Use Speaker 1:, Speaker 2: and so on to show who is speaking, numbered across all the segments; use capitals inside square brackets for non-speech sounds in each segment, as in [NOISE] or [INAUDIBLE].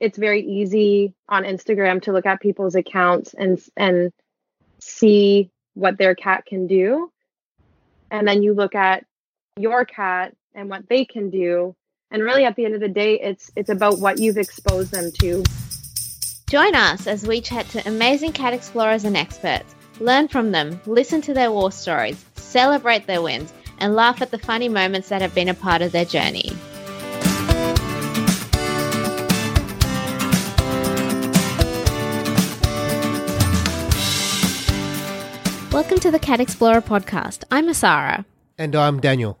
Speaker 1: it's very easy on Instagram to look at people's accounts and and see what their cat can do. And then you look at your cat and what they can do. And really at the end of the day, it's it's about what you've exposed them to.
Speaker 2: Join us as we chat to amazing cat explorers and experts, learn from them, listen to their war stories, celebrate their wins, and laugh at the funny moments that have been a part of their journey. Welcome to the Cat Explorer podcast. I'm Asara.
Speaker 3: And I'm Daniel.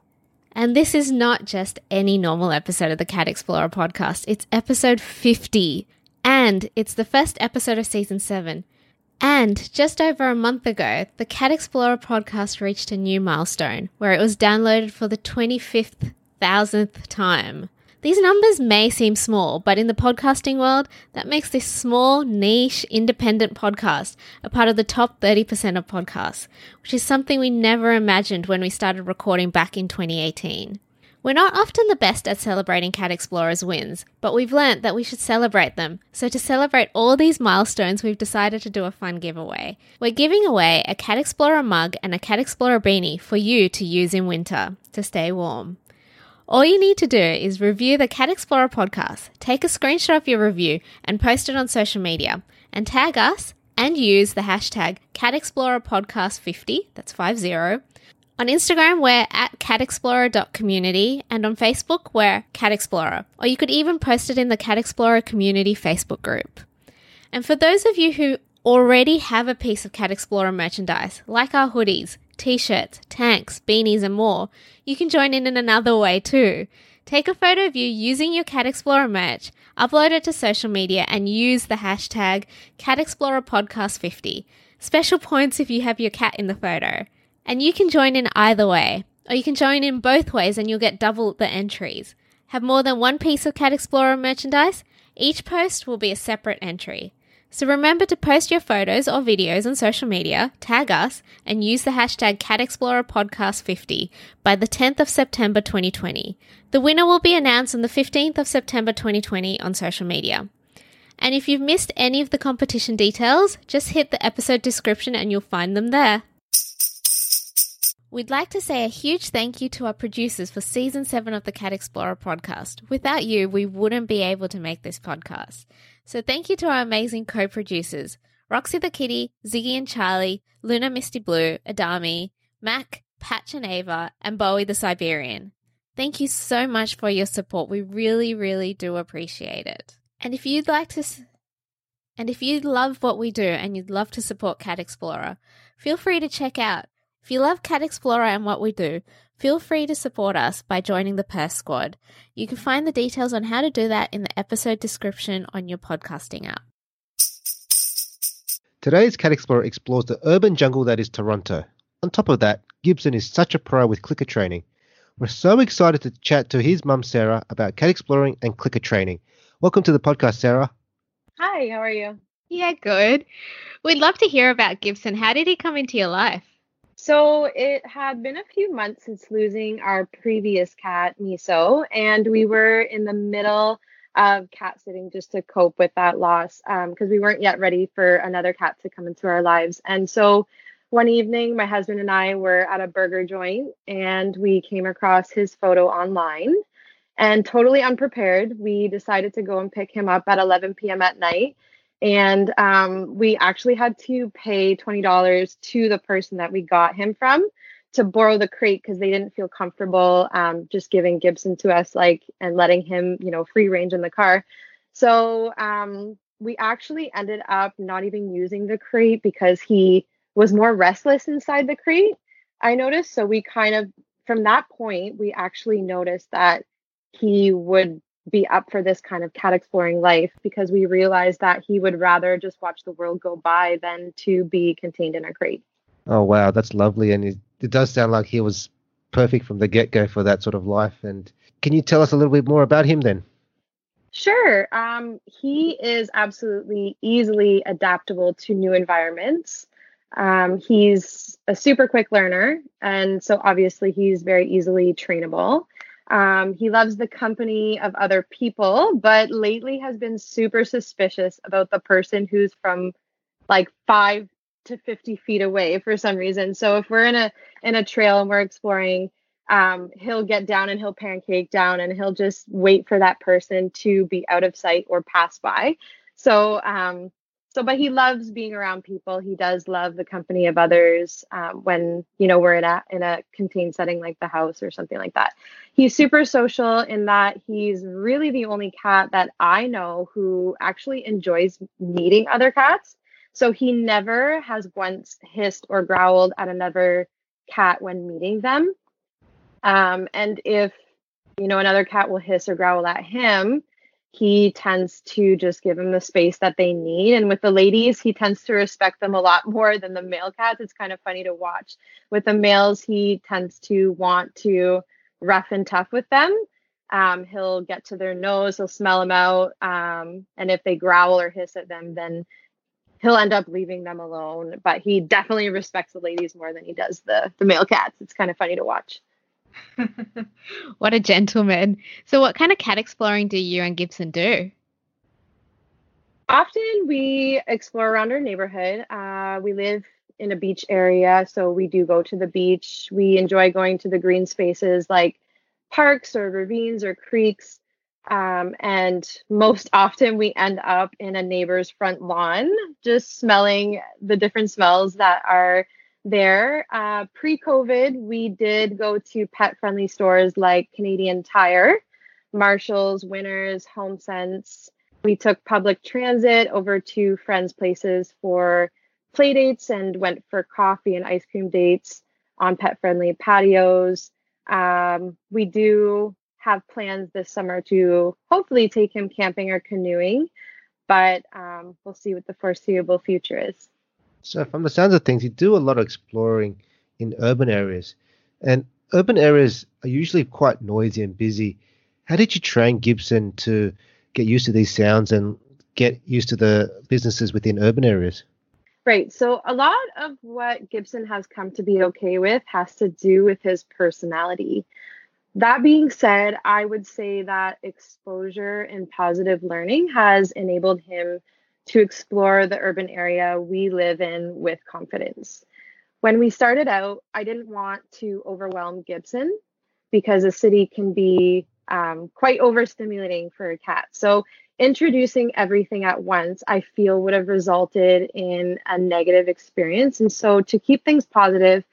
Speaker 2: And this is not just any normal episode of the Cat Explorer podcast, it's episode 50. And it's the first episode of season 7. And just over a month ago, the Cat Explorer podcast reached a new milestone where it was downloaded for the 25th thousandth time. These numbers may seem small, but in the podcasting world, that makes this small, niche, independent podcast a part of the top 30% of podcasts, which is something we never imagined when we started recording back in 2018. We're not often the best at celebrating Cat Explorers wins, but we've learnt that we should celebrate them. So, to celebrate all these milestones, we've decided to do a fun giveaway. We're giving away a Cat Explorer mug and a Cat Explorer beanie for you to use in winter to stay warm. All you need to do is review the Cat Explorer podcast, take a screenshot of your review, and post it on social media, and tag us and use the hashtag Cat Explorer Podcast 50, that's 50. On Instagram, we're at catexplorer.community, and on Facebook, we're Cat Explorer. Or you could even post it in the Cat Explorer community Facebook group. And for those of you who already have a piece of Cat Explorer merchandise, like our hoodies, t shirts, tanks, beanies, and more, you can join in in another way too. Take a photo of you using your Cat Explorer merch, upload it to social media, and use the hashtag Cat Explorer Podcast 50. Special points if you have your cat in the photo. And you can join in either way, or you can join in both ways and you'll get double the entries. Have more than one piece of Cat Explorer merchandise? Each post will be a separate entry. So remember to post your photos or videos on social media, tag us, and use the hashtag CatExplorerPodcast50 by the 10th of September 2020. The winner will be announced on the 15th of September 2020 on social media. And if you've missed any of the competition details, just hit the episode description and you'll find them there. We'd like to say a huge thank you to our producers for season 7 of the Cat Explorer podcast. Without you, we wouldn't be able to make this podcast. So thank you to our amazing co-producers, Roxy the Kitty, Ziggy and Charlie, Luna Misty Blue, Adami, Mac, Patch and Ava, and Bowie the Siberian. Thank you so much for your support. We really, really do appreciate it. And if you'd like to, and if you love what we do and you'd love to support Cat Explorer, feel free to check out. If you love Cat Explorer and what we do, feel free to support us by joining the Purr Squad. You can find the details on how to do that in the episode description on your podcasting app.
Speaker 3: Today's Cat Explorer explores the urban jungle that is Toronto. On top of that, Gibson is such a pro with clicker training. We're so excited to chat to his mum, Sarah, about cat exploring and clicker training. Welcome to the podcast, Sarah.
Speaker 1: Hi, how are you?
Speaker 2: Yeah, good. We'd love to hear about Gibson. How did he come into your life?
Speaker 1: So it had been a few months since losing our previous cat, Miso, and we were in the middle of cat sitting just to cope with that loss because um, we weren't yet ready for another cat to come into our lives. And so one evening, my husband and I were at a burger joint and we came across his photo online. And totally unprepared, we decided to go and pick him up at 11 p.m. at night and um, we actually had to pay $20 to the person that we got him from to borrow the crate because they didn't feel comfortable um, just giving gibson to us like and letting him you know free range in the car. So um, we actually ended up not even using the crate because he was more restless inside the crate i noticed. So we kind of from that point we actually noticed that he would be up for this kind of cat exploring life because we realized that he would rather just watch the world go by than to be contained in a crate.
Speaker 3: Oh wow, that's lovely, and it, it does sound like he was perfect from the get go for that sort of life. And can you tell us a little bit more about him then?
Speaker 1: Sure. Um, he is absolutely easily adaptable to new environments. Um, he's a super quick learner, and so obviously he's very easily trainable. Um, he loves the company of other people, but lately has been super suspicious about the person who's from like five to 50 feet away for some reason. So if we're in a in a trail and we're exploring, um, he'll get down and he'll pancake down and he'll just wait for that person to be out of sight or pass by. So um, so but he loves being around people. He does love the company of others um, when you know we're in a in a contained setting like the house or something like that. He's super social in that he's really the only cat that i know who actually enjoys meeting other cats. So he never has once hissed or growled at another cat when meeting them. Um, and if you know another cat will hiss or growl at him he tends to just give them the space that they need. And with the ladies, he tends to respect them a lot [LAUGHS] more than the male cats. It's kind of funny to watch. With the males, he tends to want to rough and tough with them. Um, he'll get to their nose, he'll smell them out. Um, and if they growl or hiss at them, then he'll end up leaving them alone. But he definitely respects the ladies more than he does the, the male cats. It's kind of funny to watch. [LAUGHS]
Speaker 2: what a gentleman. So, what kind of cat exploring do you and Gibson do?
Speaker 1: Often we explore around our neighborhood. Uh, we live in a beach area, so we do go to the beach. We enjoy going to the green spaces like parks or ravines or creeks. Um, and most often we end up in a neighbor's front lawn, just smelling the different smells that are there. Uh, Pre COVID, we did go to pet friendly stores like Canadian Tire, Marshall's, Winners, Home Sense. We took public transit over to friends' places for play dates and went for coffee and ice cream dates on pet friendly patios. Um, we do have plans this summer to hopefully take him camping or canoeing, but um, we'll see what the foreseeable future is.
Speaker 3: So, from the sounds of things, you do a lot of exploring in urban areas, and urban areas are usually quite noisy and busy. How did you train Gibson to get used to these sounds and get used to the businesses within urban areas?
Speaker 1: Right. So, a lot of what Gibson has come to be okay with has to do with his personality. That being said, I would say that exposure and positive learning has enabled him to explore the urban area we live in with confidence. When we started out, I didn't want to overwhelm Gibson because a city can be um, quite overstimulating for a cat. So, introducing everything at once, I feel would have resulted in a negative experience. And so, to keep things positive,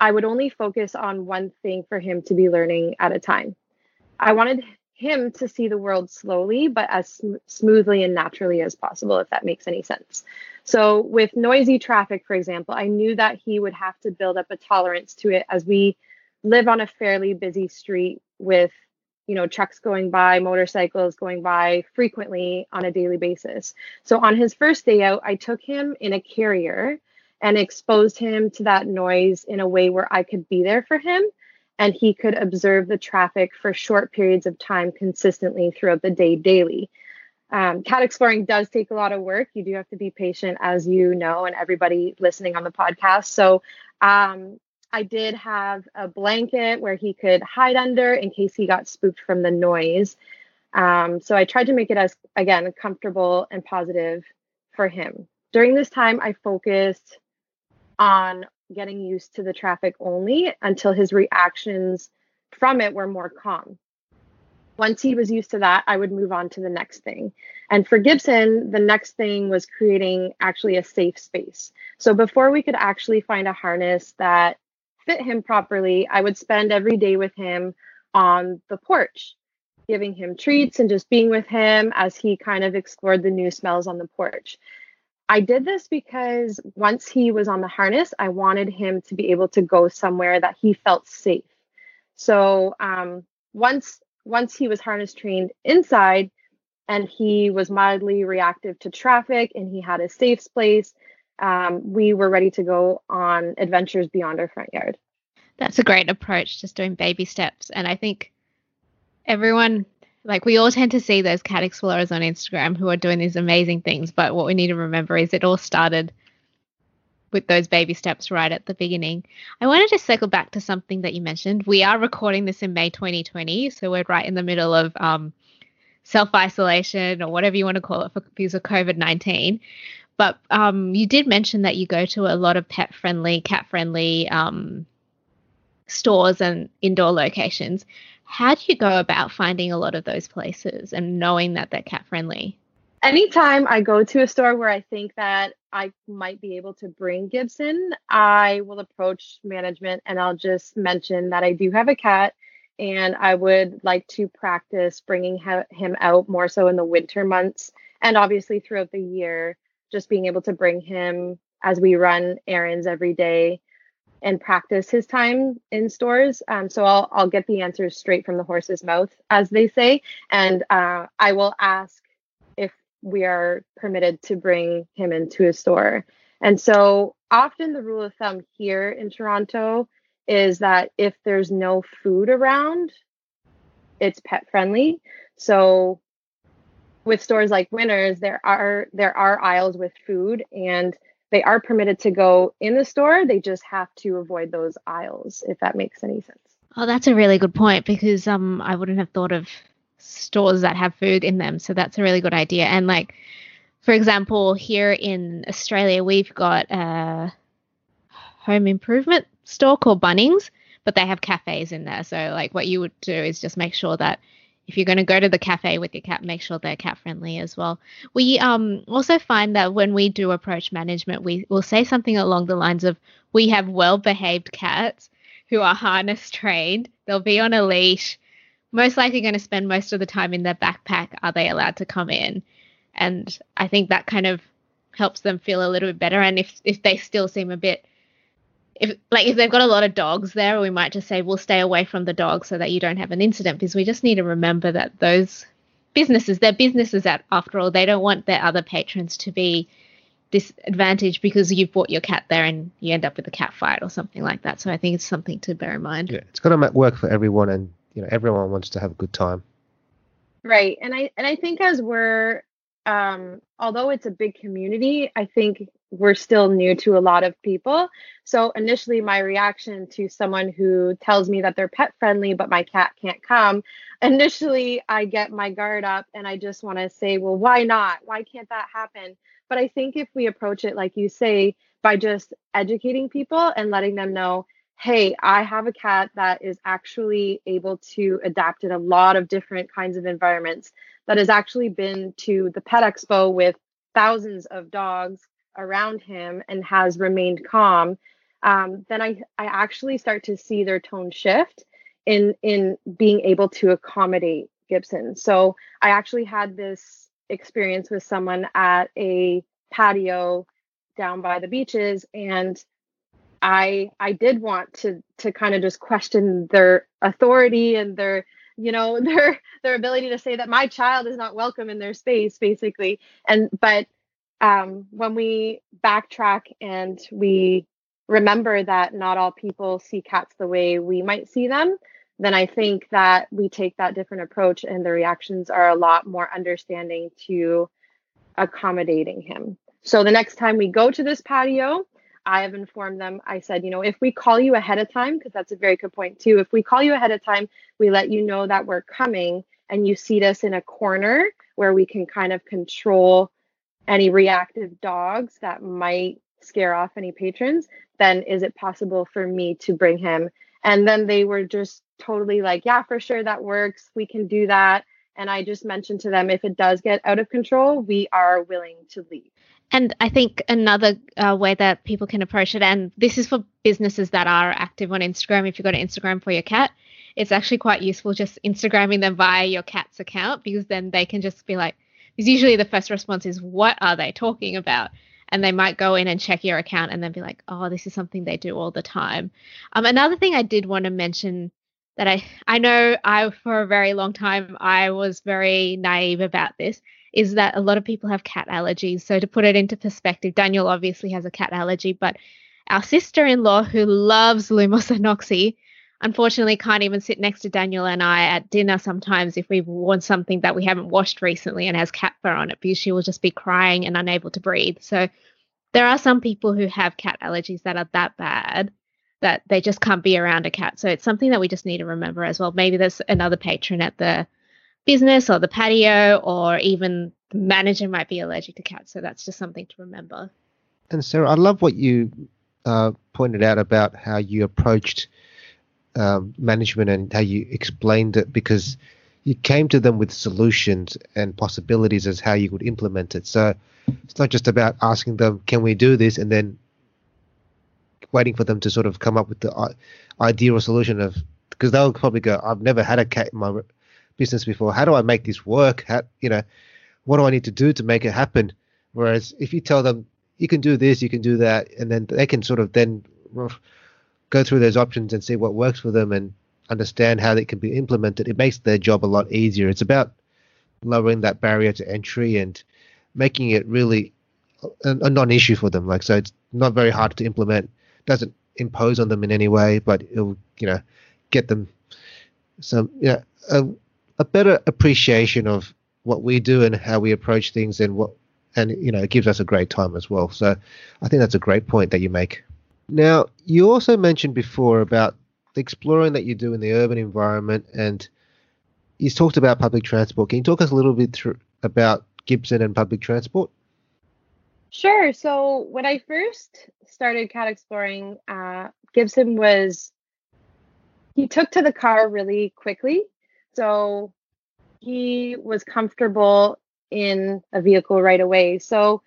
Speaker 1: I would only focus on one thing for him to be learning at a time. I wanted him to see the world slowly, but as sm- smoothly and naturally as possible, if that makes any sense. So, with noisy traffic, for example, I knew that he would have to build up a tolerance to it as we live on a fairly busy street with, you know, trucks going by, motorcycles going by frequently on a daily basis. So, on his first day out, I took him in a carrier and exposed him to that noise in a way where I could be there for him and he could observe the traffic for short periods of time consistently throughout the day daily. Um, cat exploring does take a lot of work. You do have to be patient, as you know, and everybody listening on the podcast. So, um, I did have a blanket where he could hide under in case he got spooked from the noise. Um, so I tried to make it as, again, comfortable and positive for him. During this time, I focused on getting used to the traffic only until his reactions from it were more calm. Once he was used to that, I would move on to the next thing. And for Gibson, the next thing was creating actually a safe space. So before we could actually find a harness that fit him properly, I would spend every day with him on the porch, giving him treats and just being with him as he kind of explored the new smells on the porch. I did this because once he was on the harness, I wanted him to be able to go somewhere that he felt safe. So um, once once he was harness trained inside, and he was mildly reactive to traffic, and he had a safe place, um, we were ready to go on adventures beyond our front yard.
Speaker 2: That's a great approach, just doing baby steps, and I think everyone like we all tend to see those cat explorers on Instagram who are doing these amazing things, but what we need to remember is it all started with those baby steps right at the beginning. I wanted to circle back to something that you mentioned. We are recording this in May 2020, so we're right in the middle of um, self isolation or whatever you want to call it for because of COVID 19. But um, you did mention that you go to a lot of pet friendly, cat friendly um, stores and indoor locations. How do you go about finding a lot of those places and knowing that they're cat friendly?
Speaker 1: Anytime I go to a store where I think that I might be able to bring Gibson, I will approach management and I'll just mention that I do have a cat and I would like to practice bringing him out more so in the winter months and obviously throughout the year, just being able to bring him as we run errands every day and practice his time in stores. Um, so I'll I'll get the answers straight from the horse's mouth, as they say, and uh, I will ask if we are permitted to bring him into a store. And so often the rule of thumb here in Toronto is that if there's no food around, it's pet friendly. So with stores like Winners, there are there are aisles with food and they are permitted to go in the store. They just have to avoid those aisles, if that makes any sense.
Speaker 2: Oh, that's a really good point because um I wouldn't have thought of stores that have food in them. So that's a really good idea. And like for example, here in Australia, we've got a home improvement store called Bunnings, but they have cafes in there. So like what you would do is just make sure that if you're going to go to the cafe with your cat, make sure they're cat friendly as well. We um, also find that when we do approach management, we will say something along the lines of, "We have well behaved cats who are harness trained. They'll be on a leash. Most likely going to spend most of the time in their backpack. Are they allowed to come in?" And I think that kind of helps them feel a little bit better. And if if they still seem a bit if like if they've got a lot of dogs there, we might just say we'll stay away from the dogs so that you don't have an incident because we just need to remember that those businesses, they're businesses at after all, they don't want their other patrons to be disadvantaged because you've brought your cat there and you end up with a cat fight or something like that. So I think it's something to bear in mind.
Speaker 3: Yeah, it's got to work for everyone, and you know everyone wants to have a good time.
Speaker 1: Right, and I and I think as we're um, although it's a big community, I think we're still new to a lot of people. So initially, my reaction to someone who tells me that they're pet friendly, but my cat can't come, [LAUGHS] initially I get my guard up and I just want to say, well, why not? Why can't that happen? But I think if we approach it, like you say, by just educating people and letting them know, hey, I have a cat that is actually able to adapt in a lot of different kinds of environments, that has actually been to the pet expo with thousands of dogs around him and has remained calm, um, then I, I actually start to see their tone shift in in being able to accommodate Gibson. So I actually had this experience with someone at a patio down by the beaches and I I did want to to kind of just question their authority and their you know [LAUGHS] their their ability to say that my child is not welcome in their space basically and but um, when we backtrack and we remember that not all people see cats the way we might see them then I think that we take that different approach and the reactions are a lot more understanding to accommodating him. So the next time we go to this patio, I have informed them. I said, you know, if we call you ahead of time, because that's a very good point too. If we call you ahead of time, we let you know that we're coming and you seat us in a corner where we can kind of control any reactive dogs that might scare off any patrons, then is it possible for me to bring him? And then they were just totally like, yeah, for sure, that works. We can do that. And I just mentioned to them if it does get out of control, we are willing to leave.
Speaker 2: And I think another uh, way that people can approach it, and this is for businesses that are active on Instagram, if you've got an Instagram for your cat, it's actually quite useful just Instagramming them via your cat's account because then they can just be like, because usually the first response is, what are they talking about? And they might go in and check your account and then be like, oh, this is something they do all the time. Um, another thing I did want to mention that I I know I for a very long time I was very naive about this is that a lot of people have cat allergies. So to put it into perspective, Daniel obviously has a cat allergy, but our sister-in-law who loves Lumos and Noxie unfortunately can't even sit next to Daniel and I at dinner sometimes if we've worn something that we haven't washed recently and has cat fur on it because she will just be crying and unable to breathe. So there are some people who have cat allergies that are that bad that they just can't be around a cat. So it's something that we just need to remember as well. Maybe there's another patron at the business or the patio, or even the manager might be allergic to cats. So that's just something to remember.
Speaker 3: And Sarah, I love what you uh, pointed out about how you approached um, management and how you explained it because you came to them with solutions and possibilities as how you could implement it. So it's not just about asking them, "Can we do this?" and then waiting for them to sort of come up with the ideal solution of because they'll probably go, "I've never had a cat in my business before. How do I make this work? How, you know, what do I need to do to make it happen?" Whereas if you tell them you can do this, you can do that, and then they can sort of then go through those options and see what works for them and understand how they can be implemented. It makes their job a lot easier. It's about lowering that barrier to entry and making it really a, a non-issue for them. Like so, it's not very hard to implement. Doesn't impose on them in any way, but it'll you know get them some you know a, better appreciation of what we do and how we approach things and what and you know it gives us a great time as well. So I think that's a great point that you make. Now you also mentioned before about the exploring that you do in the urban environment and you talked about public transport. Can you talk us a little bit through, about Gibson and public transport?
Speaker 1: Sure. So when I first started cat exploring, uh, Gibson was he took to the car really quickly. So he was comfortable in a vehicle right away. So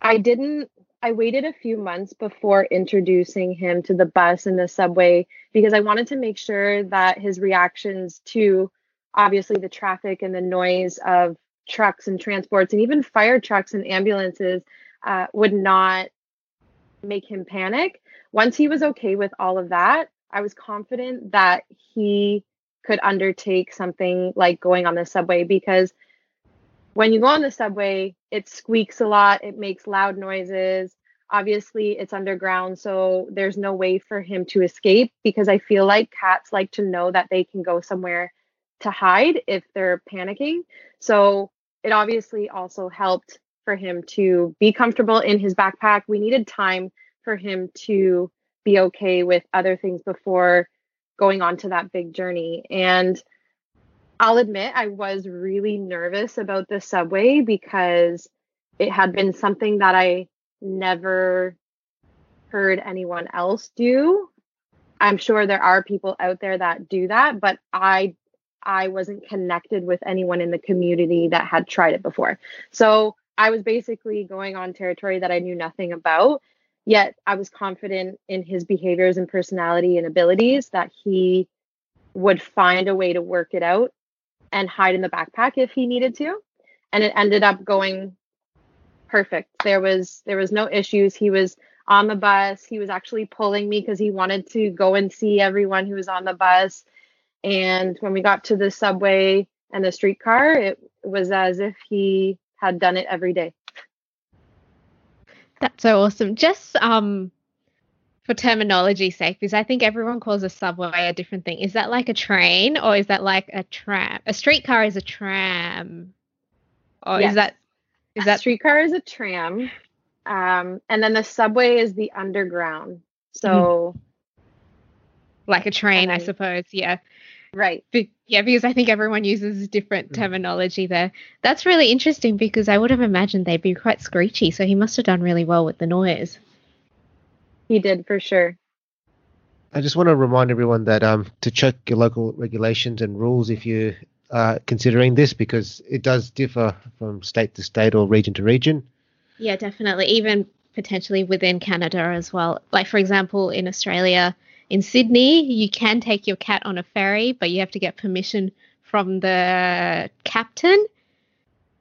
Speaker 1: I didn't I waited a few months before introducing him to the bus and the subway because I wanted to make sure that his reactions to obviously the traffic and the noise of trucks and transports and even fire trucks and ambulances uh, would not make him panic. Once he was okay with all of that, I was confident that he could undertake something like going on the subway because when you go on the subway, it squeaks a lot, it makes loud noises. Obviously, it's underground, so there's no way for him to escape because I feel like cats like to know that they can go somewhere to hide if they're panicking. So it obviously also helped for him to be comfortable in his backpack. We needed time for him to be okay with other things before going on to that big journey. And I'll admit I was really nervous about the subway because it had been something that I never heard anyone else do. I'm sure there are people out there that do that, but I I wasn't connected with anyone in the community that had tried it before. So I was basically going on territory that I knew nothing about. Yet I was confident in his behaviors and personality and abilities that he would find a way to work it out and hide in the backpack if he needed to. And it ended up going perfect. There was there was no issues. He was on the bus. He was actually pulling me because he wanted to go and see everyone who was on the bus. And when we got to the subway and the streetcar, it was as if he had done it every day.
Speaker 2: That's so awesome. Just um for terminology sake, because I think everyone calls a subway a different thing. Is that like a train or is that like a tram? A streetcar is a tram. Or yes. is that
Speaker 1: is that streetcar is a tram? Um, and then the subway is the underground. So mm-hmm.
Speaker 2: like a train, I suppose. Yeah.
Speaker 1: Right.
Speaker 2: But, yeah, because I think everyone uses different mm-hmm. terminology there. That's really interesting because I would have imagined they'd be quite screechy. So he must have done really well with the noise.
Speaker 1: He did for sure.
Speaker 3: I just want to remind everyone that um to check your local regulations and rules if you are considering this because it does differ from state to state or region to region.
Speaker 2: Yeah, definitely. Even potentially within Canada as well. Like for example, in Australia, in Sydney, you can take your cat on a ferry, but you have to get permission from the captain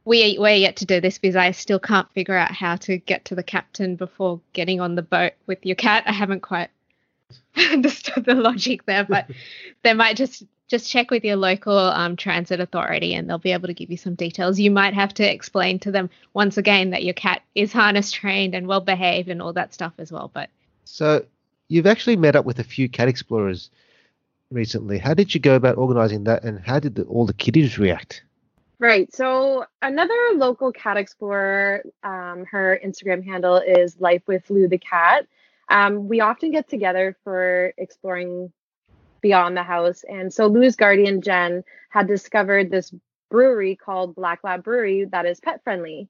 Speaker 2: we we're yet to do this because I still can't figure out how to get to the captain before getting on the boat with your cat. I haven't quite [LAUGHS] understood the logic there, but [LAUGHS] they might just just check with your local um, transit authority and they'll be able to give you some details. You might have to explain to them once again that your cat is harness trained and well behaved and all that stuff as well. But
Speaker 3: so you've actually met up with a few cat explorers recently. How did you go about organizing that, and how did the, all the kiddies react?
Speaker 1: Right. So another local cat explorer, um, her Instagram handle is Life with Lou the Cat. Um, we often get together for exploring beyond the house. And so Lou's guardian, Jen, had discovered this brewery called Black Lab Brewery that is pet friendly.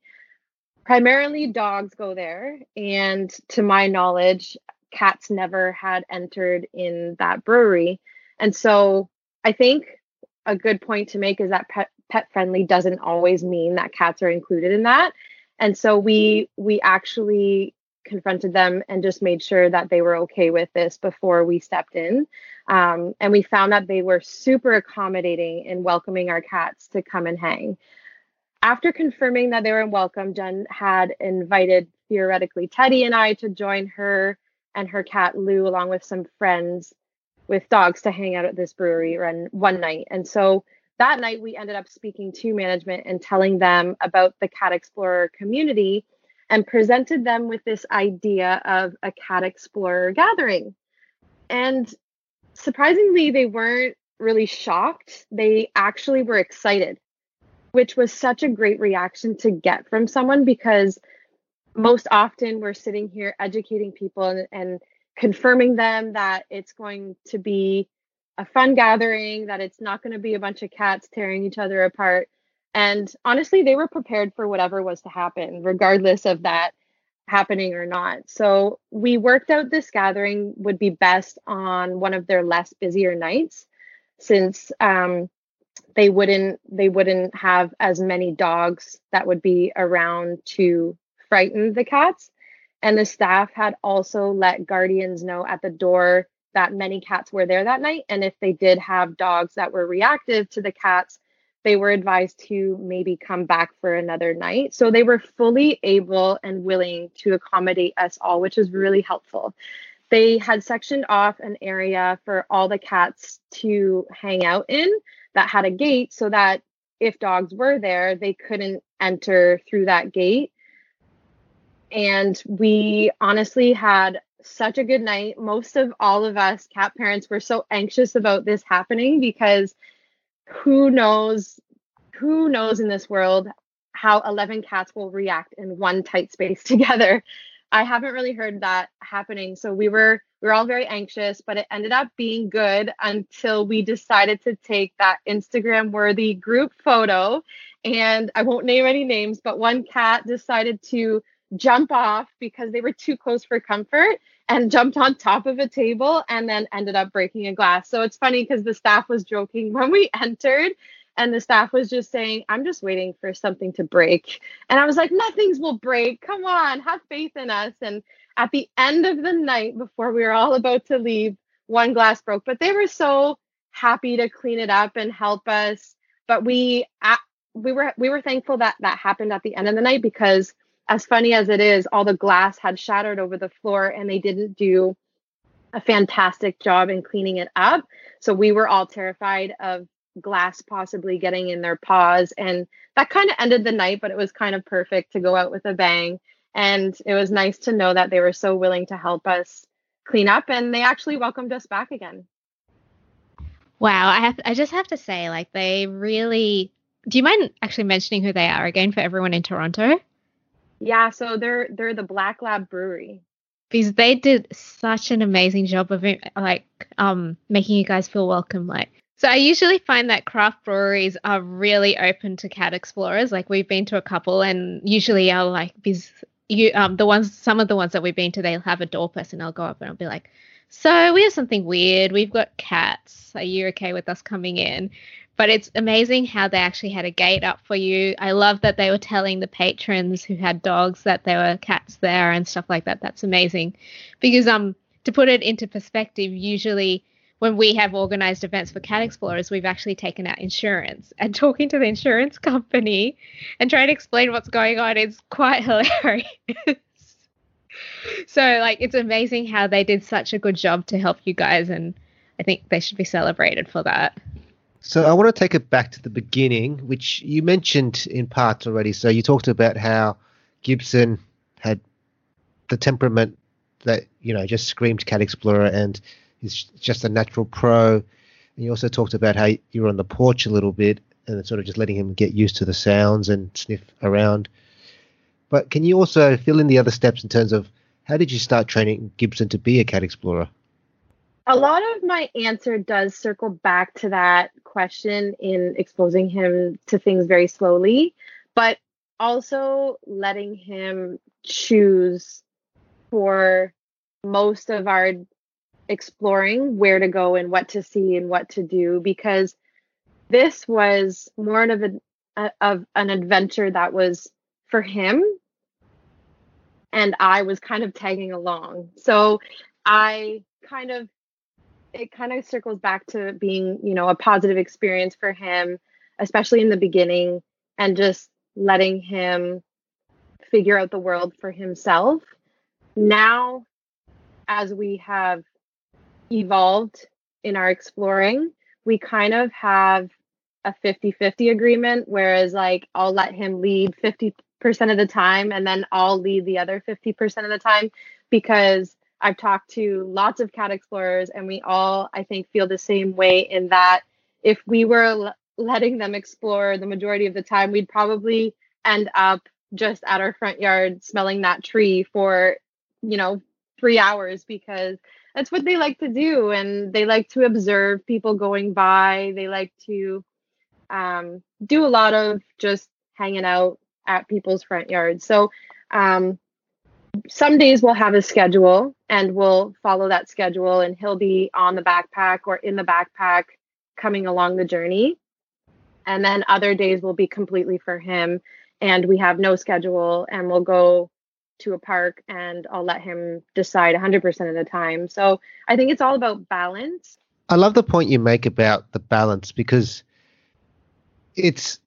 Speaker 1: Primarily, dogs go there. And to my knowledge, cats never had entered in that brewery. And so I think a good point to make is that pet, pet friendly doesn't always mean that cats are included in that. And so we we actually confronted them and just made sure that they were okay with this before we stepped in. Um, and we found that they were super accommodating in welcoming our cats to come and hang. After confirming that they were welcome, Jen had invited theoretically Teddy and I to join her and her cat Lou, along with some friends with dogs, to hang out at this brewery run one night. And so that night, we ended up speaking to management and telling them about the Cat Explorer community and presented them with this idea of a Cat Explorer gathering. And surprisingly, they weren't really shocked. They actually were excited, which was such a great reaction to get from someone because most often we're sitting here educating people and, and confirming them that it's going to be a fun gathering, that it's not going to be a bunch of cats tearing each other apart. And honestly, they were prepared for whatever was to happen, regardless of that happening or not. So we worked out this gathering would be best on one of their less busier nights, since um, they wouldn't they wouldn't have as many dogs that would be around to frighten the cats. And the staff had also let guardians know at the door that many cats were there that night. And if they did have dogs that were reactive to the cats, they were advised to maybe come back for another night. So they were fully able and willing to accommodate us all, which is really helpful. They had sectioned off an area for all the cats to hang out in that had a gate so that if dogs were there, they couldn't enter through that gate. And we honestly had such a good night. Most of all of us cat parents were so anxious about this happening because who knows who knows in this world how 11 cats will react in one tight space [LAUGHS] together. I haven't really heard that happening. So we were we were all very anxious, but it ended up being good until we decided to take that Instagram worthy group photo. And I won't name any names, but one cat decided to jump off because they were too close for comfort and jumped on top of a table and then ended up breaking a glass. So it's funny because the staff was joking [LAUGHS] when we entered and the staff was just saying, I'm just waiting for something to break. And I was like, nothing's will break. Come on, have faith in us. And at the end of the night, before we were all about to leave, one glass broke, but they were so happy to clean it up and help us. But we, we were, we were thankful that that happened at the end of the night because as funny as it is, all the glass had shattered over the floor and they didn't do a fantastic job in cleaning it up. So we were all terrified of glass possibly getting in their paws. And that kind of ended the night, but it was kind of perfect to go out with a bang. And it was nice to know that they were so willing to help us clean up and they actually welcomed us back again.
Speaker 2: Wow, I have I just have to say like they really do you mind actually mentioning who they are again for everyone in Toronto?
Speaker 1: Yeah, so they're they're the Black Lab Brewery.
Speaker 2: Because they did such an amazing job of it, like um making you guys feel welcome. Like so I usually find that craft breweries are really open to cat explorers. Like we've been to a couple and usually I'll like because you um the ones some of the ones that we've been to they'll have a door person. I'll go up and I'll be like, So we have something weird. We've got cats. Are you okay with us coming in? But it's amazing how they actually had a gate up for you. I love that they were telling the patrons who had dogs that there were cats there and stuff like that. That's amazing. Because um to put it into perspective, usually when we have organized events for cat explorers, we've actually taken out insurance [LAUGHS] and talking to the insurance company and trying to explain what's going on is quite [LAUGHS] hilarious. so like it's amazing how they did such a good job to help you guys and I think they should be celebrated for that.
Speaker 3: So I want to take it back to the beginning, which you mentioned in parts already. So you talked about how Gibson had the temperament that you know just screamed Cat Explorer, and he's just a natural pro. And you also talked about how you were on the porch a little bit, and sort of just letting him get used to the sounds and sniff around. But can you also fill in the other steps in terms of how did you start training Gibson to be a cat explorer?
Speaker 1: A lot of my answer does circle back to that question in exposing him to things very slowly, but also letting him choose for most of our exploring where to go and what to see and what to do because this was more of an uh, of an adventure that was for him and I was kind of tagging along. So I kind of it kind of circles back to being, you know, a positive experience for him, especially in the beginning and just letting him figure out the world for himself. Now as we have evolved in our exploring, we kind of have a 50 50 agreement, whereas, like, I'll let him lead 50% of the time and then I'll lead the other 50% of the time because I've talked to lots of cat explorers and we all, I think, feel the same way in that if we were l- letting them explore the majority of the time, we'd probably end up just at our front yard smelling that tree for, you know, three hours because that's what they like to do and they like to observe people going by. They like to um, do a lot of just hanging out at people's front yards. So um, some days we'll have a schedule and we'll follow that schedule and he'll be on the backpack or in the backpack coming along the journey and then other days will be completely for him and we have no schedule and we'll go to a park and I'll let him decide 100% of the time. So I think it's all about balance.
Speaker 3: I love the point you make about the balance because it's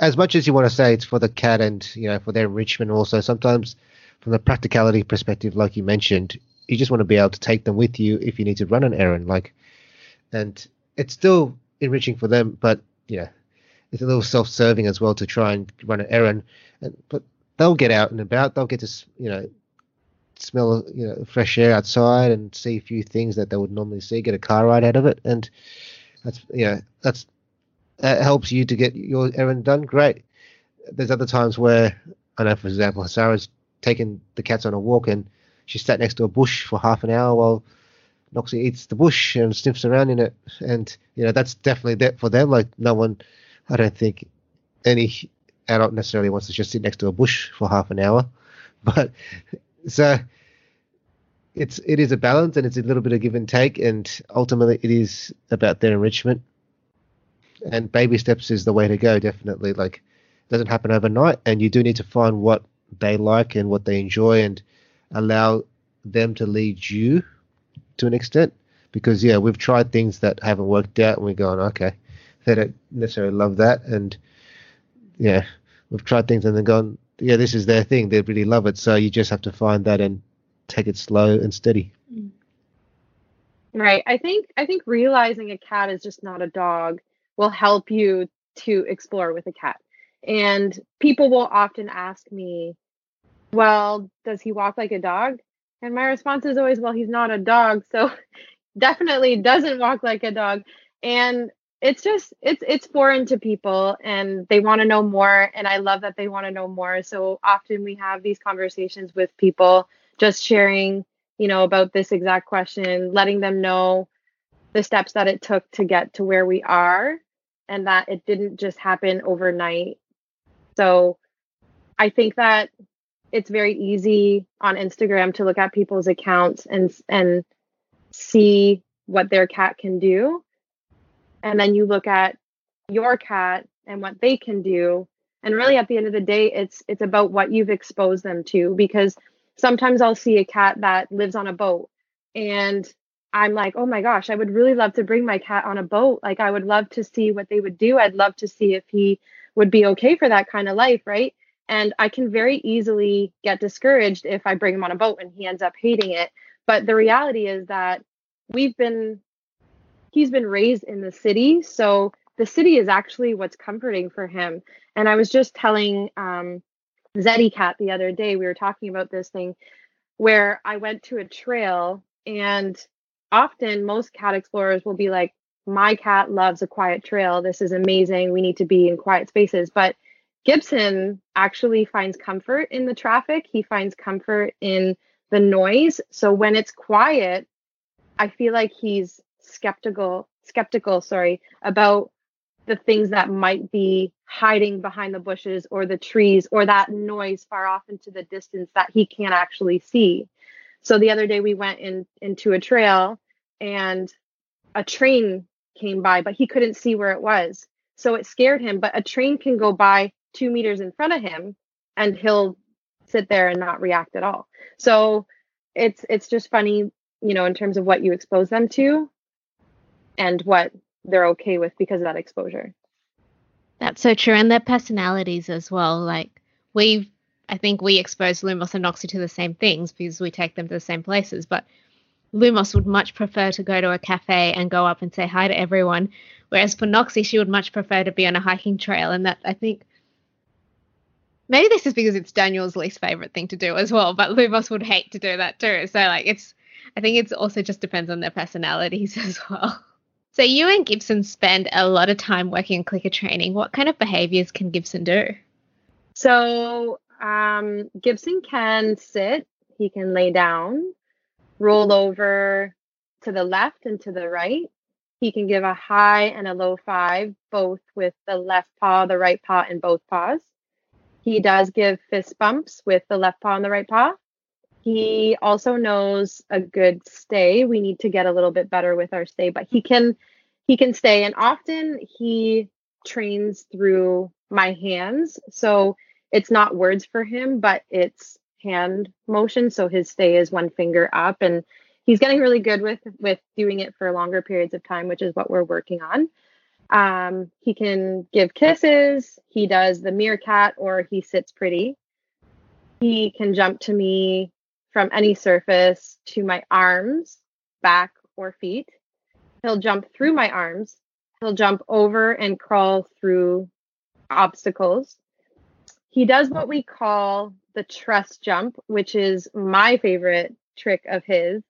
Speaker 3: as much as you want to say it's for the cat and you know for their enrichment also sometimes from the practicality perspective like you mentioned you just want to be able to take them with you if you need to run an errand like and it's still enriching for them but yeah it's a little self-serving as well to try and run an errand and but they'll get out and about. They'll get to you know smell you know fresh air outside and see a few things that they would normally see. Get a car ride out of it, and that's you know that's that helps you to get your errand done. Great. There's other times where I know, for example, Sarah's taken the cats on a walk and she sat next to a bush for half an hour while Noxie eats the bush and sniffs around in it, and you know that's definitely that for them. Like no one, I don't think any adult necessarily wants to just sit next to a bush for half an hour, [LAUGHS] but so it's it is a balance and it's a little bit of give and take, and ultimately it is about their enrichment. And baby steps is the way to go. Definitely, like it doesn't happen overnight, and you do need to find what they like and what they enjoy, and allow them to lead you to an extent. Because yeah, we've tried things that haven't worked out, and we're going okay, they don't necessarily love that, and yeah, we've tried things and then gone, yeah, this is their thing. They really love it. So you just have to find that and take it slow and steady. Mm.
Speaker 1: Right. I think I think realizing a cat is just not a dog will help you to explore with a cat. And people will often ask me, well, does he walk like a dog? And my response is always, well, he's not a dog, so [LAUGHS] definitely doesn't walk like a dog. And it's just it's it's foreign to people and they want to know more and i love that they want to know more so often we have these conversations with people just sharing you know about this exact question letting them know the steps that it took to get to where we are and that it didn't just happen overnight so i think that it's very easy on instagram to look at people's accounts and and see what their cat can do and then you look at your cat and what they can do and really at the end of the day it's it's about what you've exposed them to because sometimes I'll see a cat that lives on a boat and I'm like, "Oh my gosh, I would really love to bring my cat on a boat. Like I would love to see what they would do. I'd love to see if he would be okay for that kind of life, right?" And I can very easily get discouraged if I bring him on a boat and he ends up hating it. But the reality is that we've been he's been raised in the city. So the city is actually what's comforting for him. And I was just telling um, Zeddy Cat the other day, we were talking about this thing where I went to a trail and often most cat explorers will be like, my cat loves a quiet trail. This is amazing. We need to be in quiet spaces. But Gibson actually finds comfort in the traffic. He finds comfort in the noise. So when it's quiet, I feel like he's skeptical skeptical, sorry, about the things that might be hiding behind the bushes or the trees or that noise far off into the distance that he can't actually see. So the other day we went in into a trail and a train came by, but he couldn't see where it was. So it scared him. But a train can go by two meters in front of him and he'll sit there and not react at all. So it's it's just funny, you know, in terms of what you expose them to and what they're okay with because of that exposure.
Speaker 2: That's so true. And their personalities as well. Like we I think we expose Lumos and Noxie to the same things because we take them to the same places, but Lumos would much prefer to go to a cafe and go up and say hi to everyone. Whereas for Noxie, she would much prefer to be on a hiking trail. And that I think maybe this is because it's Daniel's least favorite thing to do as well, but Lumos would hate to do that too. So like it's I think it's also just depends on their personalities [LAUGHS] as well. So you and Gibson spend a lot of time working in clicker training. What kind of behaviors can Gibson do?
Speaker 1: So um, Gibson can sit, he can lay down, roll over to the left and to the right. He can give a high and a low five, both with the left paw, the right paw, and both paws. He does give fist bumps with the left paw and the right paw. He also knows a good stay. We need to get a little bit better with our stay, but he can he can stay and often he trains through my hands. So it's not words for him, but it's hand motion. So his stay is one finger up and he's getting really good with with doing it for longer periods of time, which is what we're working on. Um, he can give kisses. He does the meerkat or he sits pretty. He can jump to me from any surface to my arms, back, or feet. He'll jump through my arms. He'll jump over and crawl through obstacles. He does what we call the trust jump, which is my favorite trick of his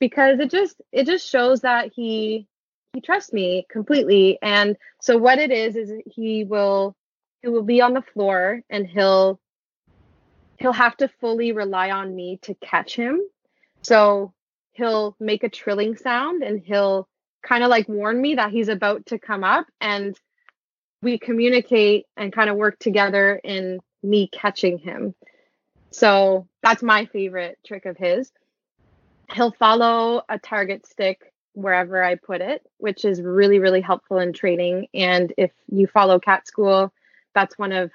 Speaker 1: because it just it just shows that he he trusts me completely and so what it is is he will he will be on the floor and he'll he'll have to fully rely on me to catch him. So he'll make a trilling sound and he'll kind of like warn me that he's about to come up and we communicate and kind of work together in me catching him. So that's my favorite trick of his. He'll follow a target stick wherever I put it, which is really, really helpful in training. And if you follow cat school, that's one of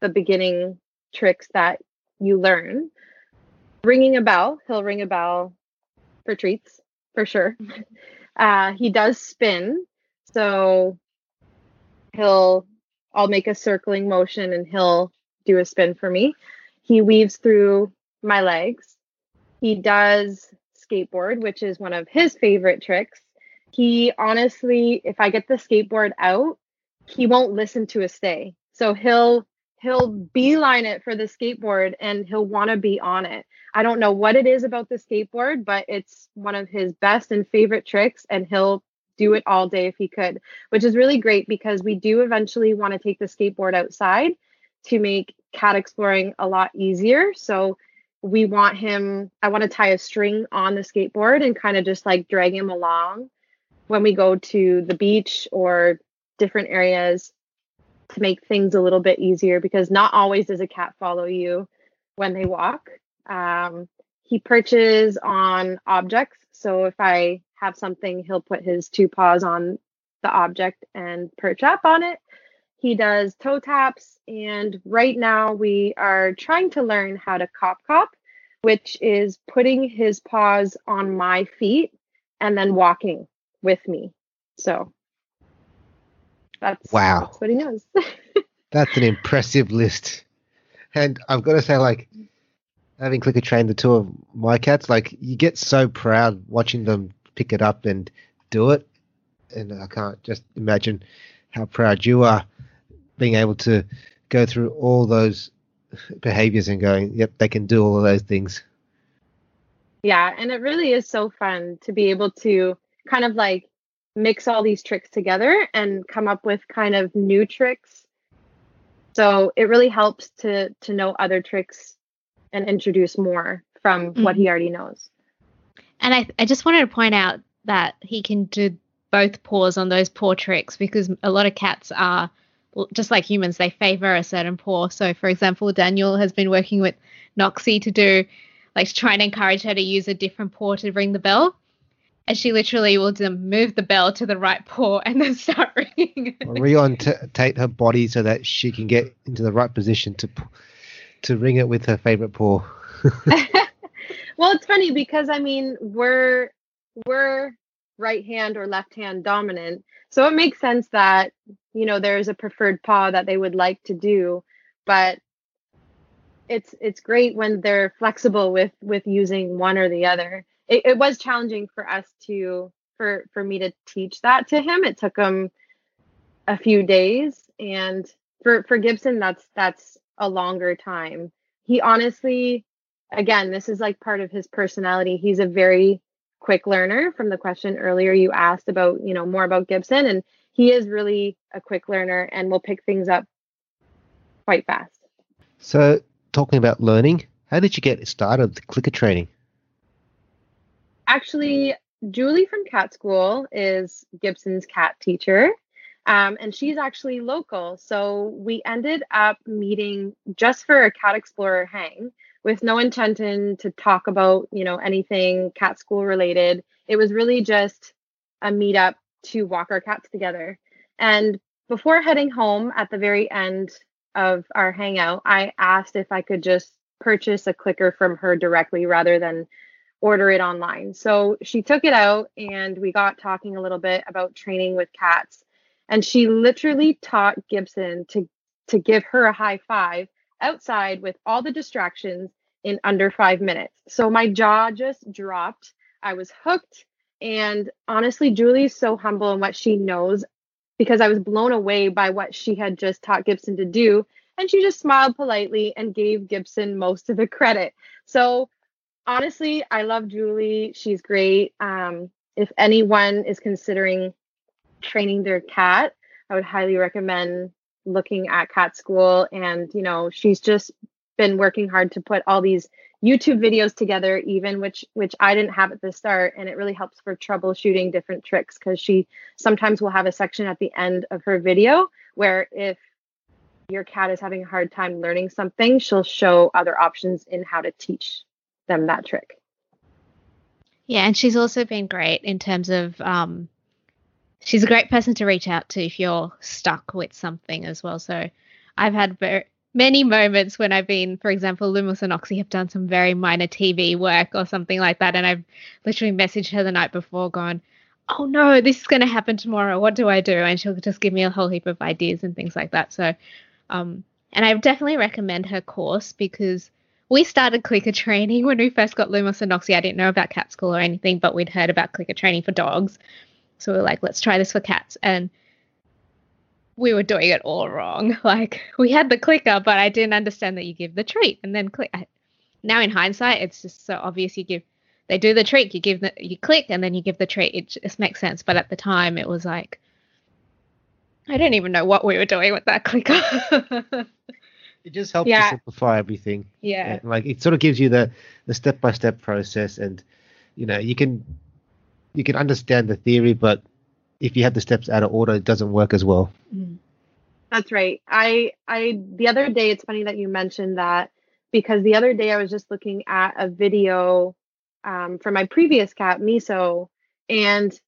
Speaker 1: the beginning tricks that you learn. Ringing a bell, he'll ring a bell for treats for sure. [LAUGHS] Uh, he does spin, so he'll I'll make a circling motion and he'll do a spin for me. He weaves through my legs. He does skateboard, which is one of his favorite tricks. He honestly, if I get the skateboard out, he won't listen to a stay. So he'll he'll beeline it for the skateboard and he'll want to be on it. I don't know what it is about the skateboard, but it's one of his best and favorite tricks, and he'll do it all day if he could, which is really great because we do eventually want to take the skateboard outside to make cat exploring a lot easier. So we want him, I want to tie a string on the skateboard and kind of just like drag him along when we go to the beach or different areas to make things a little bit easier because not always does a cat follow you when they walk. Um, he perches on objects. So if I have something, he'll put his two paws on the object and perch up on it. He does toe taps. And right now we are trying to learn how to cop cop, which is putting his paws on my feet and then walking with me. So that's
Speaker 3: wow.
Speaker 1: That's what he knows. [LAUGHS]
Speaker 3: that's an impressive list. And I've got to say, like, having clicker trained the two of my cats, like, you get so proud watching them pick it up and do it. And I can't just imagine how proud you are being able to go through all those behaviors and going, yep, they can do all of those things.
Speaker 1: Yeah. And it really is so fun to be able to kind of like mix all these tricks together and come up with kind of new tricks. So it really helps to to know other tricks and introduce more from mm-hmm. what he already knows.
Speaker 2: And I I just wanted to point out that he can do both paws on those paw tricks because a lot of cats are just like humans, they favor a certain paw. So, for example, Daniel has been working with Noxie to do, like, to try and encourage her to use a different paw to ring the bell. And she literally will move the bell to the right paw [LAUGHS] and then start ringing.
Speaker 3: Reorientate her body so that she can get into the right position to to ring it with her favorite paw. [LAUGHS] [LAUGHS]
Speaker 1: well, it's funny because I mean we're we're right hand or left hand dominant. So it makes sense that, you know, there's a preferred paw that they would like to do, but it's it's great when they're flexible with with using one or the other. It, it was challenging for us to for for me to teach that to him. It took him a few days and for for Gibson that's that's a longer time. He honestly again, this is like part of his personality. He's a very quick learner from the question earlier you asked about, you know, more about Gibson. And he is really a quick learner and will pick things up quite fast.
Speaker 3: So, talking about learning, how did you get started with clicker training?
Speaker 1: Actually, Julie from Cat School is Gibson's cat teacher. Um, and she's actually local. So we ended up meeting just for a Cat Explorer hang with no intention to talk about, you know, anything cat school related. It was really just a meetup to walk our cats together. And before heading home at the very end of our hangout, I asked if I could just purchase a clicker from her directly rather than order it online. So she took it out and we got talking a little bit about training with cats. And she literally taught Gibson to to give her a high five outside with all the distractions in under five minutes. So my jaw just dropped. I was hooked. And honestly, Julie's so humble in what she knows because I was blown away by what she had just taught Gibson to do. And she just smiled politely and gave Gibson most of the credit. So honestly, I love Julie. She's great. Um, if anyone is considering training their cat, I would highly recommend looking at cat school and you know she's just been working hard to put all these YouTube videos together, even which which I didn't have at the start, and it really helps for troubleshooting different tricks because she sometimes will have a section at the end of her video where if your cat is having a hard time learning something, she'll show other options in how to teach them that trick.
Speaker 2: Yeah, and she's also been great in terms of um, she's a great person to reach out to if you're stuck with something as well. So I've had many moments when I've been, for example, Lumos and Noxie have done some very minor TV work or something like that, and I've literally messaged her the night before, gone, "Oh no, this is going to happen tomorrow. What do I do?" And she'll just give me a whole heap of ideas and things like that. So, um, and I definitely recommend her course because we started clicker training [LAUGHS] when we first got Lumos and Noxie. I didn't know about cat school or anything, but we'd heard about clicker training for dogs. So we are like, let's try this for cats. And we were doing it all wrong. [LAUGHS] Like we had the clicker, but I didn't understand that you give the treat and then click. Now in hindsight, it's just so obvious. You give, they do the treat, you give the, you click, and then you give the treat. It just makes sense. But at the time, it was like, I don't even know what we were doing with that clicker. [LAUGHS]
Speaker 3: it just helps yeah. to simplify everything.
Speaker 2: Yeah.
Speaker 3: And like it sort of gives you the the step by step process, and you know you can you can understand the theory, but if you have the steps out of order, it doesn't work as well.
Speaker 1: Mm. That's right. I I the other day it's funny that you mentioned that because the other day I was just looking at a video um, from my previous cat Miso, and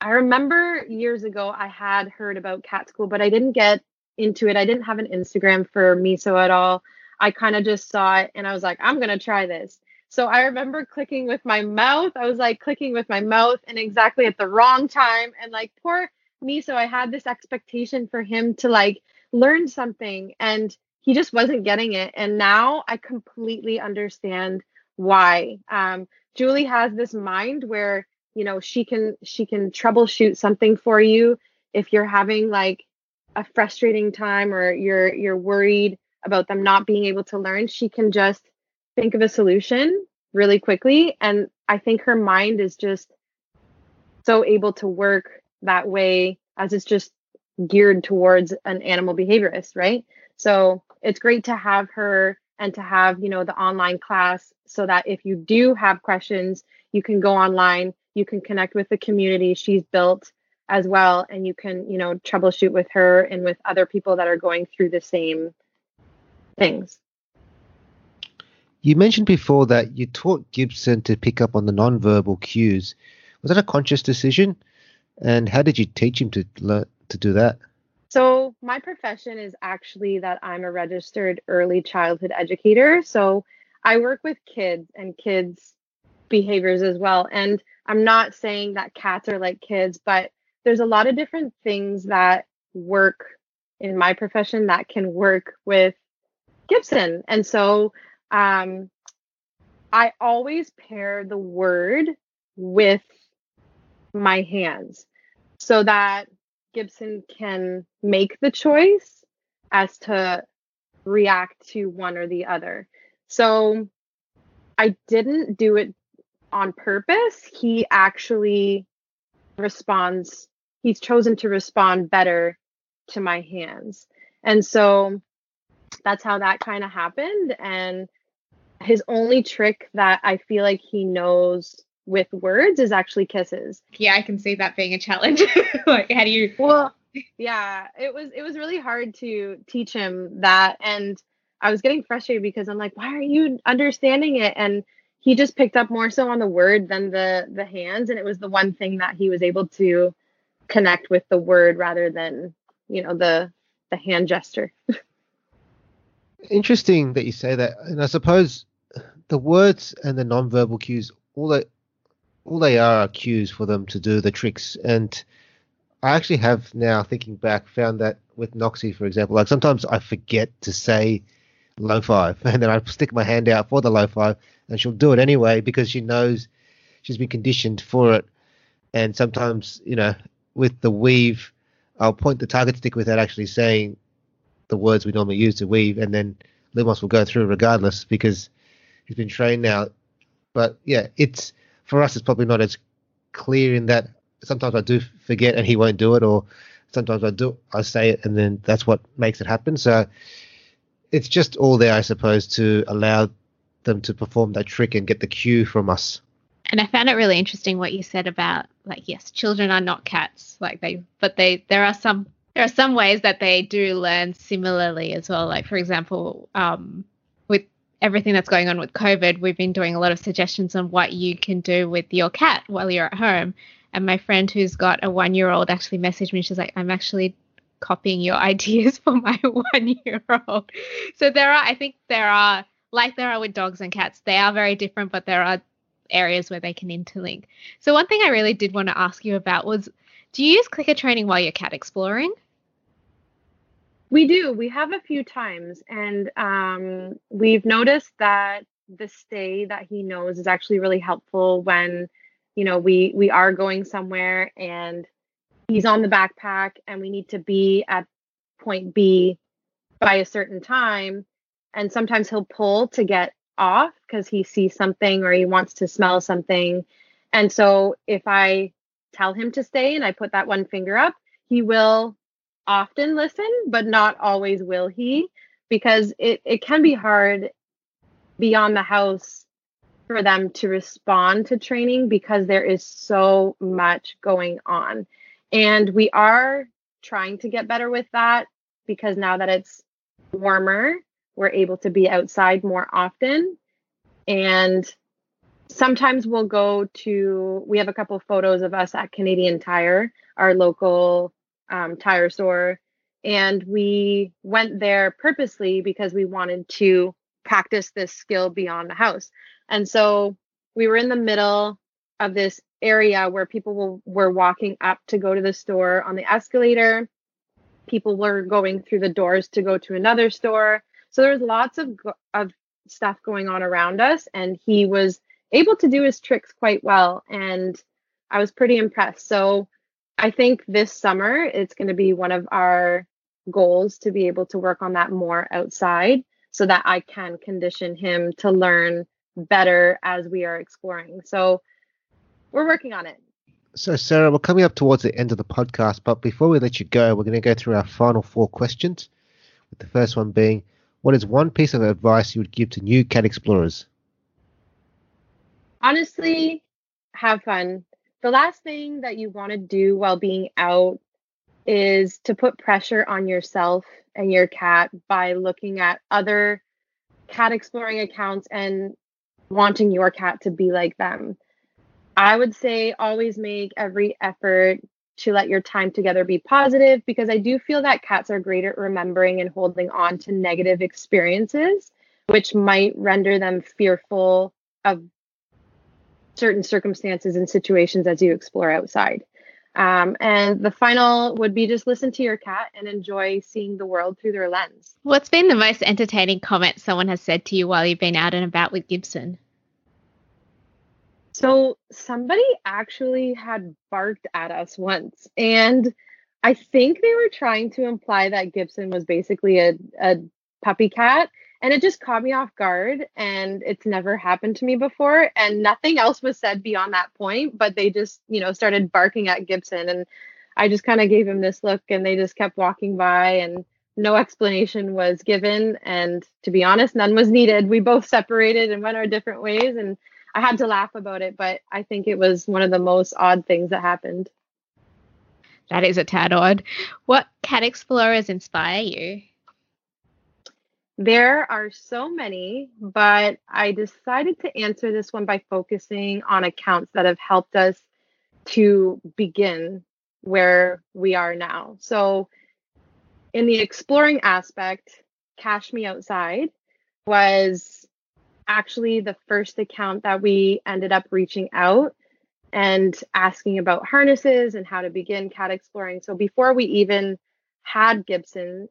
Speaker 1: I remember years ago I had heard about cat school, but I didn't get into it. I didn't have an Instagram for Miso at all. I kind of just saw it and I was like, I'm gonna try this. So I remember clicking with my mouth. I was like clicking with my mouth and exactly at the wrong time. And like poor me. So I had this expectation for him to like learn something and he just wasn't getting it. And now I completely understand why. Um, Julie has this mind where, you know, she can she can troubleshoot something for you if you're having like a frustrating time or you're you're worried about them not being able to learn, she can just think of a solution really quickly. And I think her mind is just so able to work that way as it's just geared towards an animal behaviorist, right? So it's great to have her and to have, you know, the online class so that if you do have questions, you can go online, you can connect with the community she's built as well and you can, you know, troubleshoot with her and with other people that are going through the same things.
Speaker 3: You mentioned before that you taught Gibson to pick up on the nonverbal cues. Was that a conscious decision? And how did you teach him to learn to do that?
Speaker 1: So, my profession is actually that I'm a registered early childhood educator. So, I work with kids and kids' behaviors as well. And I'm not saying that cats are like kids, but there's a lot of different things that work in my profession that can work with Gibson. And so um, I always pair the word with my hands so that Gibson can make the choice as to react to one or the other. So I didn't do it on purpose. He actually responds, he's chosen to respond better to my hands. And so that's how that kind of happened. And his only trick that I feel like he knows with words is actually kisses.
Speaker 2: Yeah, I can see that being a challenge. [LAUGHS] like how do you
Speaker 1: Well, yeah, it was it was really hard to teach him that and I was getting frustrated because I'm like, why aren't you understanding it? And he just picked up more so on the word than the the hands and it was the one thing that he was able to connect with the word rather than, you know, the the hand gesture. [LAUGHS]
Speaker 3: Interesting that you say that. And I suppose the words and the non-verbal cues, all they all they are are cues for them to do the tricks. And I actually have now, thinking back, found that with Noxie, for example, like sometimes I forget to say low five, [LAUGHS] and then I stick my hand out for the low five, and she'll do it anyway because she knows she's been conditioned for it. And sometimes, you know, with the weave, I'll point the target stick without actually saying the words we normally use to weave, and then Lumos will go through regardless because he's been trained now. But yeah, it's for us. It's probably not as clear in that sometimes I do forget and he won't do it, or sometimes I do I say it and then that's what makes it happen. So it's just all there, I suppose, to allow them to perform that trick and get the cue from us.
Speaker 2: And I found it really interesting what you said about like yes, children are not cats, like they but they there are some there are some ways that they do learn similarly as well. Like for example, um, everything that's going on with COVID, we've been doing a lot of suggestions on what you can do with your cat while you're at home. And my friend who's got a one year old actually messaged me. She's like, I'm actually copying your [LAUGHS] ideas for my [LAUGHS] one year old. So there are, I think there are, like there are with dogs and cats, they are very different, but there are areas where they can interlink. So one thing I really did want to ask you about was do you use clicker training while you're cat exploring?
Speaker 1: We do. We have a few times, and um, we've noticed that the stay that he knows is actually really helpful when, you know, we we are going somewhere and he's on the backpack and we need to be at point B by a certain time, and sometimes he'll pull to get off because he sees something or he wants to smell something, and so if I tell him to stay and I put that one finger up, he will often listen, but not always will he, because it, it can be hard beyond the house for them to respond to training because there is so much going on. And we are trying to get better with that because now that it's warmer, we're able to be outside more often. And sometimes we'll go to, we have a couple photos of us at Canadian Tire, our local um, tire store. And we went there purposely because we wanted to practice this skill beyond the house. And so we were in the middle of this area where people were walking up to go to the store on the escalator. People were going through the doors to go to another store. So there was lots of, of stuff going on around us. And he was able to do his tricks quite well. And I was pretty impressed. So I think this summer it's going to be one of our goals to be able to work on that more outside so that I can condition him to learn better as we are exploring. So we're working on it.
Speaker 3: So, Sarah, we're coming up towards the end of the podcast, but before we let you go, we're going to go through our final four questions. With the first one being, what is one piece of advice you would give to new cat explorers?
Speaker 1: Honestly, have fun. The last thing that you want to do while being out is to put pressure on yourself and your cat by looking at other cat exploring accounts and wanting your cat to be like them. I would say always make every effort to let your time together be positive because I do feel that cats are great at remembering and holding on to negative experiences, which might render them fearful of certain circumstances and situations as you explore outside. Um, and the final would be just listen to your cat and enjoy seeing the world through their lens.
Speaker 2: What's been the most entertaining comment someone has said to you while you've been out and about with Gibson?
Speaker 1: So somebody actually had barked at us once, and I think they were trying to imply that Gibson was basically a, a puppy cat. And it just caught me off guard, and it's never happened to me before. And nothing else was said beyond that point, but they just, you know, started barking at Gibson. And I just kind of gave him this look, and they just kept walking by, and no explanation was given. And to be honest, none was needed. We both separated and went our different ways. And I had to laugh about it, but I think it was one of the most odd things that happened.
Speaker 2: That is a tad odd. What cat explorers inspire you?
Speaker 1: There are so many, but I decided to answer this one by focusing on accounts that have helped us to begin where we are now. So, in the exploring aspect, Cash Me Outside was actually the first account that we ended up reaching out and asking about harnesses and how to begin cat exploring. So before we even had Gibson,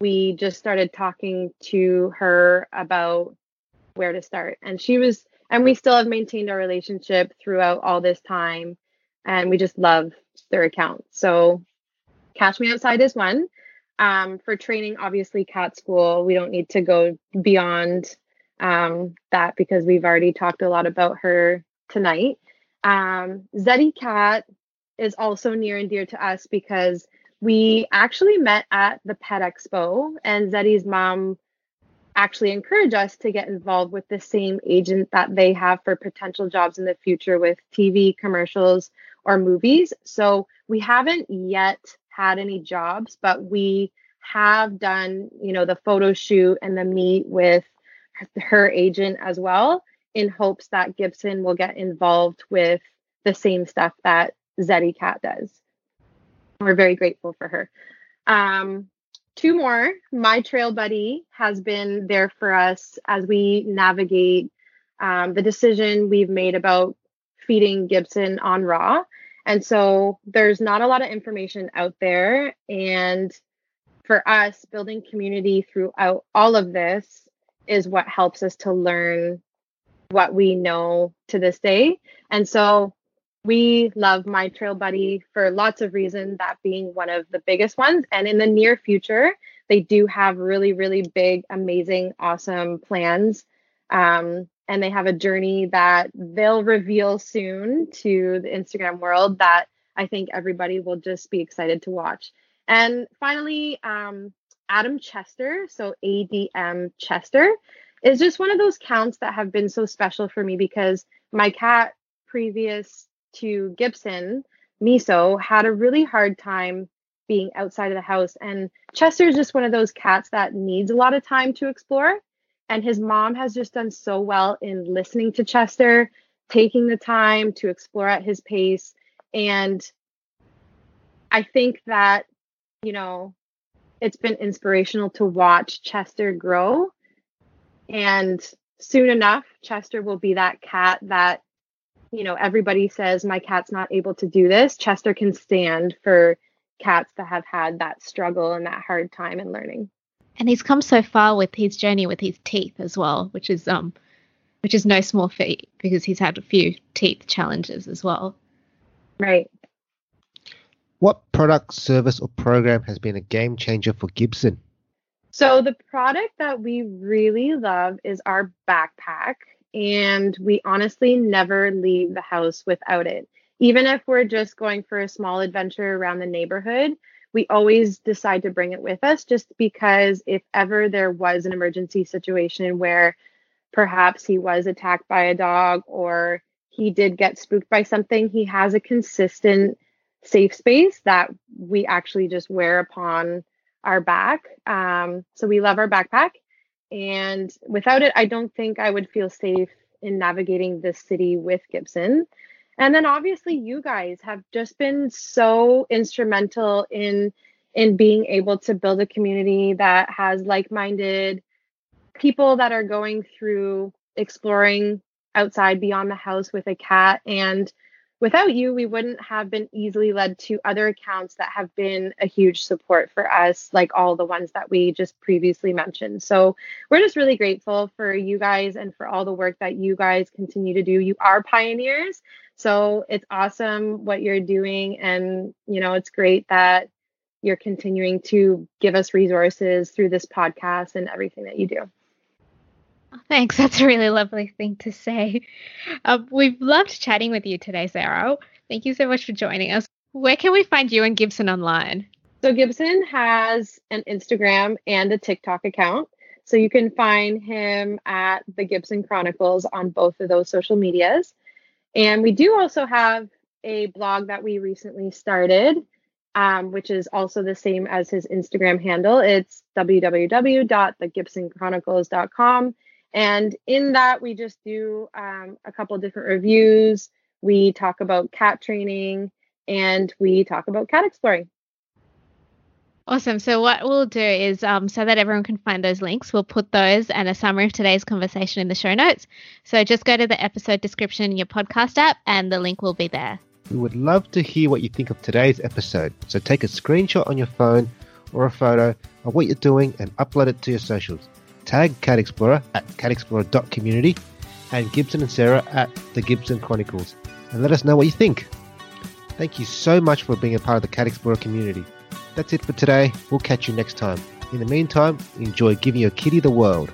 Speaker 1: we just started talking to her about where to start. And she was, and we still have maintained our relationship throughout all this time. And we just love their account. So Cash Me Outside is one. Um, for training, obviously, cat school, we don't need to go beyond um, that because we've already talked a lot about her tonight. Um, Zeddy Cat is also near and dear to us because we actually met at the Pet Expo, and Zeddy's mom actually encouraged us to get involved with the same agent that they have for potential jobs in the future with TV commercials or movies. So we haven't yet had any jobs, but we have done, you know, the photo shoot and the meet with her agent as well in hopes that Gibson will get involved with the same stuff that Zeddy Cat does. We're very grateful for her. Um, two more. My trail buddy has been there for us as we navigate um, the decision we've made about feeding Gibson on raw. And so there's not a lot of information out there. And for us, building community throughout all of this is what helps us to learn what we know to this day. And so we love My Trail Buddy for lots of reasons, that being one of the biggest ones. And in the near future, they do have really, really big, amazing, awesome plans. Um, and they have a journey that they'll reveal soon to the Instagram world that I think everybody will just be excited to watch. And finally, um, Adam Chester, so ADM Chester, is just one of those counts that have been so special for me because my cat, previous to Gibson, Miso, had a really hard time being outside of the house. And Chester is just one of those cats that needs a lot of time to explore. And his mom has just done so well in listening to Chester, taking the time to explore at his pace. And I think that, you know, it's been inspirational to watch Chester grow. And soon enough, Chester will be that cat that, you know, everybody says, my cat's not able to do this. Chester can stand for cats that have had that struggle and that hard time in learning.
Speaker 2: And he's come so far with his journey with his teeth as well, which is um which is no small feat because he's had a few teeth challenges as well.
Speaker 1: Right.
Speaker 3: What product, service, or program has been a game changer for Gibson?
Speaker 1: So, the product that we really love is our backpack, and we honestly never leave the house without it. even if we're just going for a small adventure around the neighborhood, we always decide to bring it with us just because if ever there was an emergency situation where perhaps he was attacked by a dog or he did get spooked by something, he has a consistent safe space that we actually just wear upon our back. Um, so we love our backpack. And without it, I don't think I would feel safe in navigating this city with Gibson. And then obviously you guys have just been so instrumental in in being able to build a community that has like-minded people that are going through exploring outside beyond the house with a cat and without you we wouldn't have been easily led to other accounts that have been a huge support for us like all the ones that we just previously mentioned. So we're just really grateful for you guys and for all the work that you guys continue to do. You are pioneers so it's awesome what you're doing and you know it's great that you're continuing to give us resources through this podcast and everything that you do
Speaker 2: Thanks. That's a really lovely thing to say. Uh, we've loved chatting with you today, Sarah. Thank you so much for joining us. Where can we find you and Gibson online?
Speaker 1: So, Gibson has an Instagram and a TikTok account. So, you can find him at the Gibson Chronicles on both of those social medias. And we do also have a blog that we recently started, um, which is also the same as his Instagram handle. It's www.thegibsonchronicles.com. And in that, we just do um, a couple different reviews. We talk about cat training and we talk about cat exploring.
Speaker 2: Awesome. So what we'll do is, um, so that everyone can find those links, we'll put those and a summary of today's conversation in the show notes. So just go to the episode description in your podcast app, and the link will be there.
Speaker 3: We would love to hear what you think of today's episode. So take a screenshot on your phone or a photo of what you're doing and upload it to your socials tag Cat Explorer at catexplorer.community and Gibson and Sarah at the Gibson Chronicles and let us know what you think. Thank you so much for being a part of the Cat Explorer community. That's it for today. We'll catch you next time. In the meantime, enjoy giving your kitty the world.